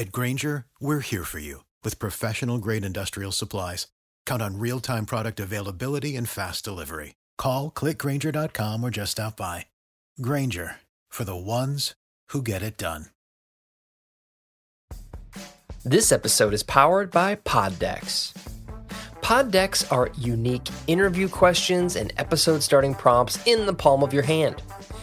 At Grainger, we're here for you with professional grade industrial supplies. Count on real time product availability and fast delivery. Call clickgrainger.com or just stop by. Grainger for the ones who get it done. This episode is powered by Poddex. Poddex are unique interview questions and episode starting prompts in the palm of your hand.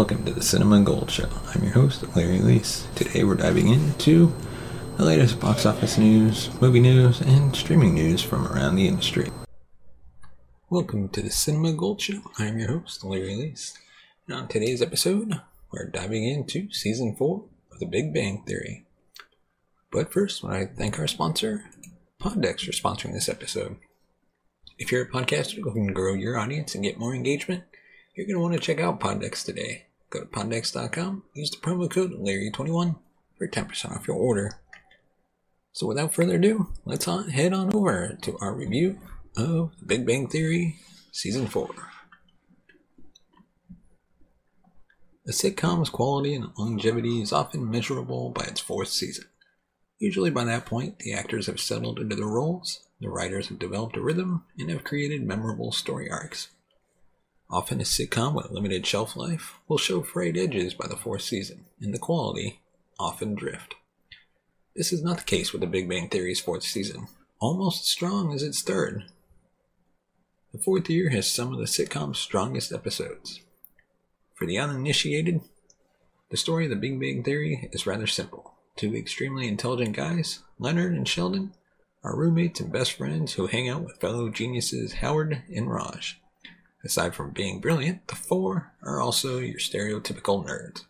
Welcome to the Cinema Gold Show. I'm your host, Larry Leese. Today we're diving into the latest box office news, movie news, and streaming news from around the industry. Welcome to the Cinema Gold Show. I'm your host, Larry Leese. And on today's episode, we're diving into season four of The Big Bang Theory. But first, I want to thank our sponsor, Poddex, for sponsoring this episode. If you're a podcaster looking to grow your audience and get more engagement, you're going to want to check out Poddex today. Go to poddex.com, use the promo code Larry21 for 10% off your order. So without further ado, let's on, head on over to our review of The Big Bang Theory Season 4. A sitcom's quality and longevity is often measurable by its fourth season. Usually by that point, the actors have settled into their roles, the writers have developed a rhythm, and have created memorable story arcs. Often a sitcom with a limited shelf life will show frayed edges by the fourth season, and the quality often drift. This is not the case with The Big Bang Theory's fourth season, almost as strong as its third. The fourth year has some of the sitcom's strongest episodes. For the uninitiated, the story of The Big Bang Theory is rather simple. Two extremely intelligent guys, Leonard and Sheldon, are roommates and best friends who hang out with fellow geniuses Howard and Raj. Aside from being brilliant, the four are also your stereotypical nerds.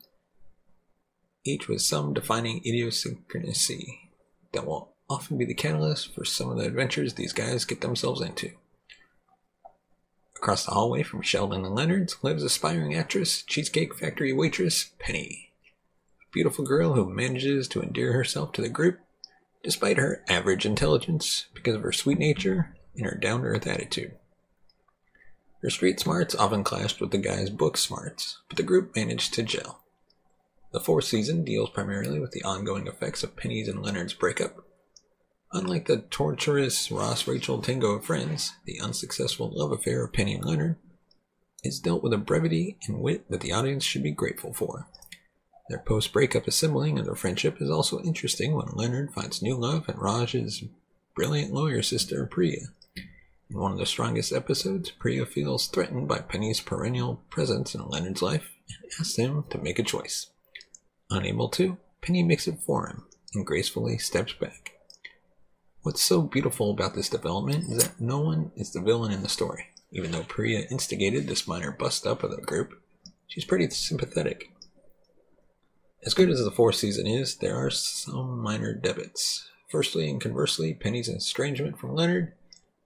Each with some defining idiosyncrasy that will often be the catalyst for some of the adventures these guys get themselves into. Across the hallway from Sheldon and Leonard's lives aspiring actress, Cheesecake Factory waitress Penny. A beautiful girl who manages to endear herself to the group despite her average intelligence because of her sweet nature and her down to earth attitude. Her street smarts often clashed with the guy's book smarts, but the group managed to gel. The fourth season deals primarily with the ongoing effects of Penny's and Leonard's breakup. Unlike the torturous Ross Rachel tango of Friends, the unsuccessful love affair of Penny and Leonard is dealt with a brevity and wit that the audience should be grateful for. Their post breakup assembling of their friendship is also interesting when Leonard finds new love in Raj's brilliant lawyer sister Priya. In one of the strongest episodes, Priya feels threatened by Penny's perennial presence in Leonard's life and asks him to make a choice. Unable to, Penny makes it for him and gracefully steps back. What's so beautiful about this development is that no one is the villain in the story. Even though Priya instigated this minor bust up of the group, she's pretty sympathetic. As good as the fourth season is, there are some minor debits. Firstly, and conversely, Penny's estrangement from Leonard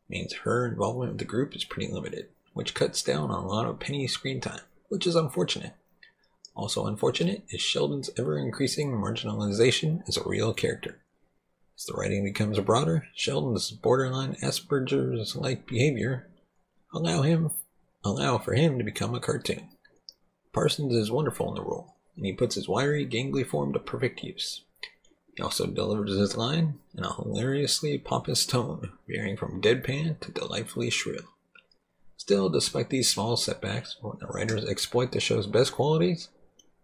means her involvement with the group is pretty limited, which cuts down on a lot of Penny's screen time, which is unfortunate. Also unfortunate is Sheldon's ever increasing marginalization as a real character. As the writing becomes broader, Sheldon's borderline Asperger's like behavior allow him allow for him to become a cartoon. Parsons is wonderful in the role, and he puts his wiry, gangly form to perfect use. He also delivers his line in a hilariously pompous tone, varying from deadpan to delightfully shrill. Still, despite these small setbacks, when the writers exploit the show's best qualities,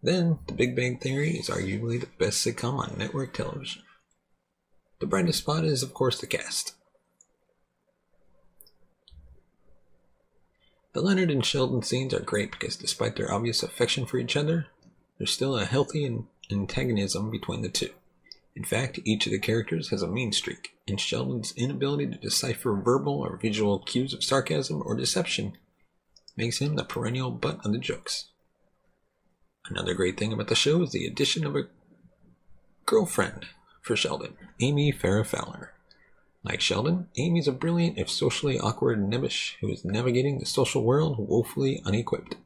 then The Big Bang Theory is arguably the best sitcom on network television. The brightest spot is, of course, the cast. The Leonard and Sheldon scenes are great because despite their obvious affection for each other, there's still a healthy antagonism between the two. In fact, each of the characters has a mean streak, and Sheldon's inability to decipher verbal or visual cues of sarcasm or deception makes him the perennial butt of the jokes. Another great thing about the show is the addition of a girlfriend for Sheldon, Amy Farrah Fowler. Like Sheldon, Amy's a brilliant, if socially awkward nebbish who is navigating the social world woefully unequipped.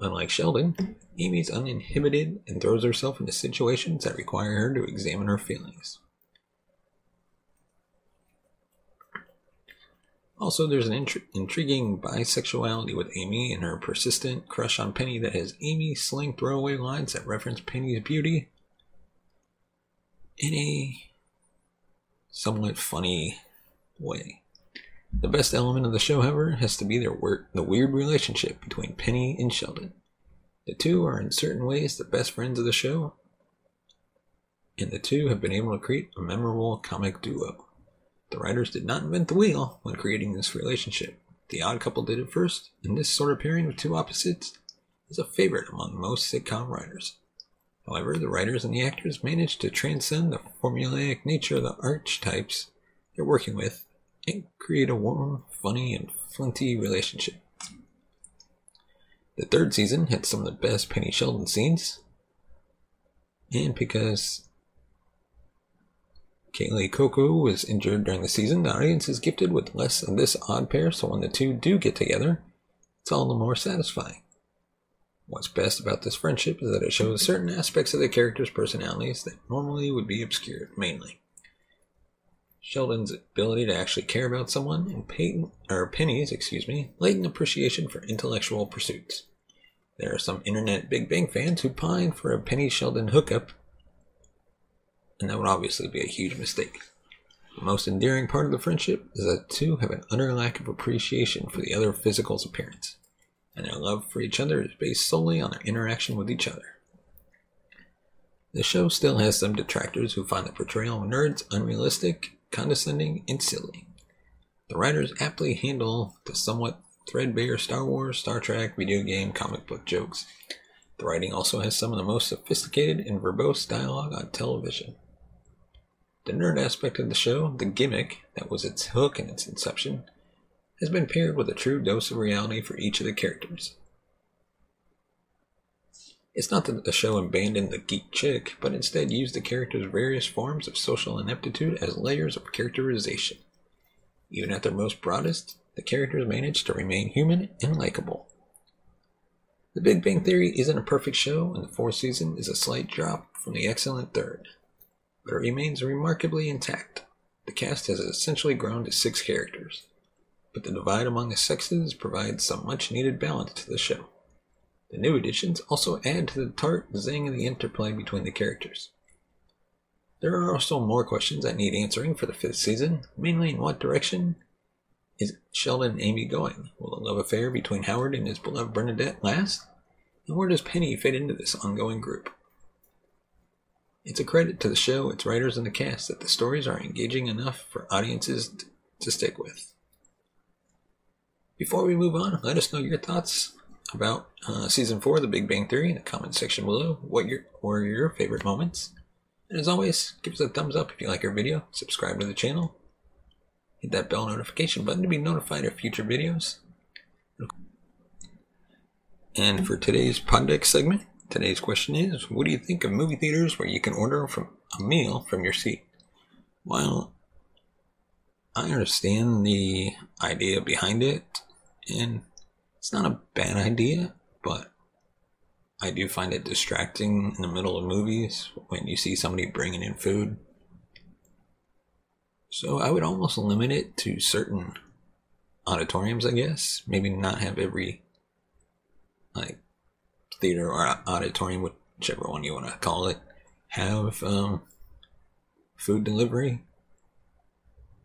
Unlike Sheldon, Amy's uninhibited and throws herself into situations that require her to examine her feelings. Also, there's an intri- intriguing bisexuality with Amy and her persistent crush on Penny that has Amy sling throwaway lines that reference Penny's beauty in a somewhat funny way. The best element of the show, however, has to be their work, the weird relationship between Penny and Sheldon. The two are in certain ways the best friends of the show, and the two have been able to create a memorable comic duo. The writers did not invent the wheel when creating this relationship. The odd couple did it first, and this sort of pairing of two opposites is a favorite among most sitcom writers. However, the writers and the actors managed to transcend the formulaic nature of the archetypes they're working with and create a warm, funny, and flinty relationship. The third season had some of the best Penny Sheldon scenes, and because Kaley Cuoco was injured during the season, the audience is gifted with less of this odd pair, so when the two do get together, it's all the more satisfying. What's best about this friendship is that it shows certain aspects of the characters' personalities that normally would be obscured, mainly. Sheldon's ability to actually care about someone, and Peyton, or Penny's, excuse me, latent appreciation for intellectual pursuits. There are some internet Big Bang fans who pine for a Penny Sheldon hookup, and that would obviously be a huge mistake. The most endearing part of the friendship is that the two have an utter lack of appreciation for the other physical's appearance and their love for each other is based solely on their interaction with each other. The show still has some detractors who find the portrayal of nerds unrealistic, condescending, and silly. The writers aptly handle the somewhat threadbare Star Wars, Star Trek, video game, comic book jokes. The writing also has some of the most sophisticated and verbose dialogue on television. The nerd aspect of the show, the gimmick that was its hook in its inception, has been paired with a true dose of reality for each of the characters. It's not that the show abandoned the geek chic, but instead used the characters' various forms of social ineptitude as layers of characterization. Even at their most broadest, the characters managed to remain human and likable. The Big Bang Theory isn't a perfect show, and the fourth season is a slight drop from the excellent third, but it remains remarkably intact. The cast has essentially grown to six characters but the divide among the sexes provides some much needed balance to the show. The new additions also add to the tart zing of the interplay between the characters. There are also more questions that need answering for the fifth season, mainly in what direction is Sheldon and Amy going? Will the love affair between Howard and his beloved Bernadette last? And where does Penny fit into this ongoing group? It's a credit to the show, its writers, and the cast that the stories are engaging enough for audiences to stick with. Before we move on, let us know your thoughts about uh, season four of The Big Bang Theory in the comment section below. What your were your favorite moments? And as always, give us a thumbs up if you like our video. Subscribe to the channel. Hit that bell notification button to be notified of future videos. And for today's Poddex segment, Today's question is What do you think of movie theaters where you can order from a meal from your seat? Well, I understand the idea behind it, and it's not a bad idea, but I do find it distracting in the middle of movies when you see somebody bringing in food. So I would almost limit it to certain auditoriums, I guess. Maybe not have every like theater or auditorium, whichever one you want to call it, have um, food delivery.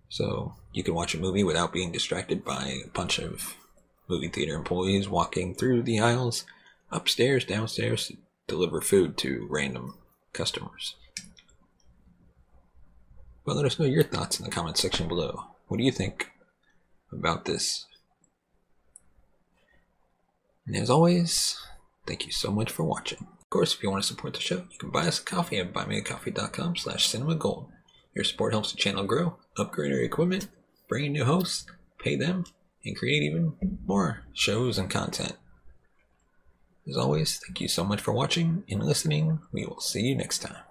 So you can watch a movie without being distracted by a bunch of movie theater employees walking through the aisles, upstairs, downstairs, to deliver food to random customers. But let us know your thoughts in the comment section below. What do you think about this? And as always, thank you so much for watching. Of course, if you want to support the show, you can buy us a coffee at buymeacoffee.com slash cinemagold. Your support helps the channel grow, upgrade our equipment, bring in new hosts, pay them, and create even more shows and content. As always, thank you so much for watching and listening. We will see you next time.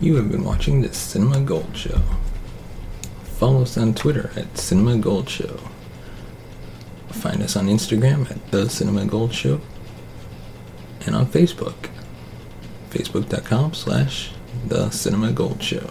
You have been watching the Cinema Gold Show. Follow us on Twitter at Cinema Gold Show. Find us on Instagram at The Cinema Gold Show. And on Facebook, facebook.com slash The Cinema Gold Show.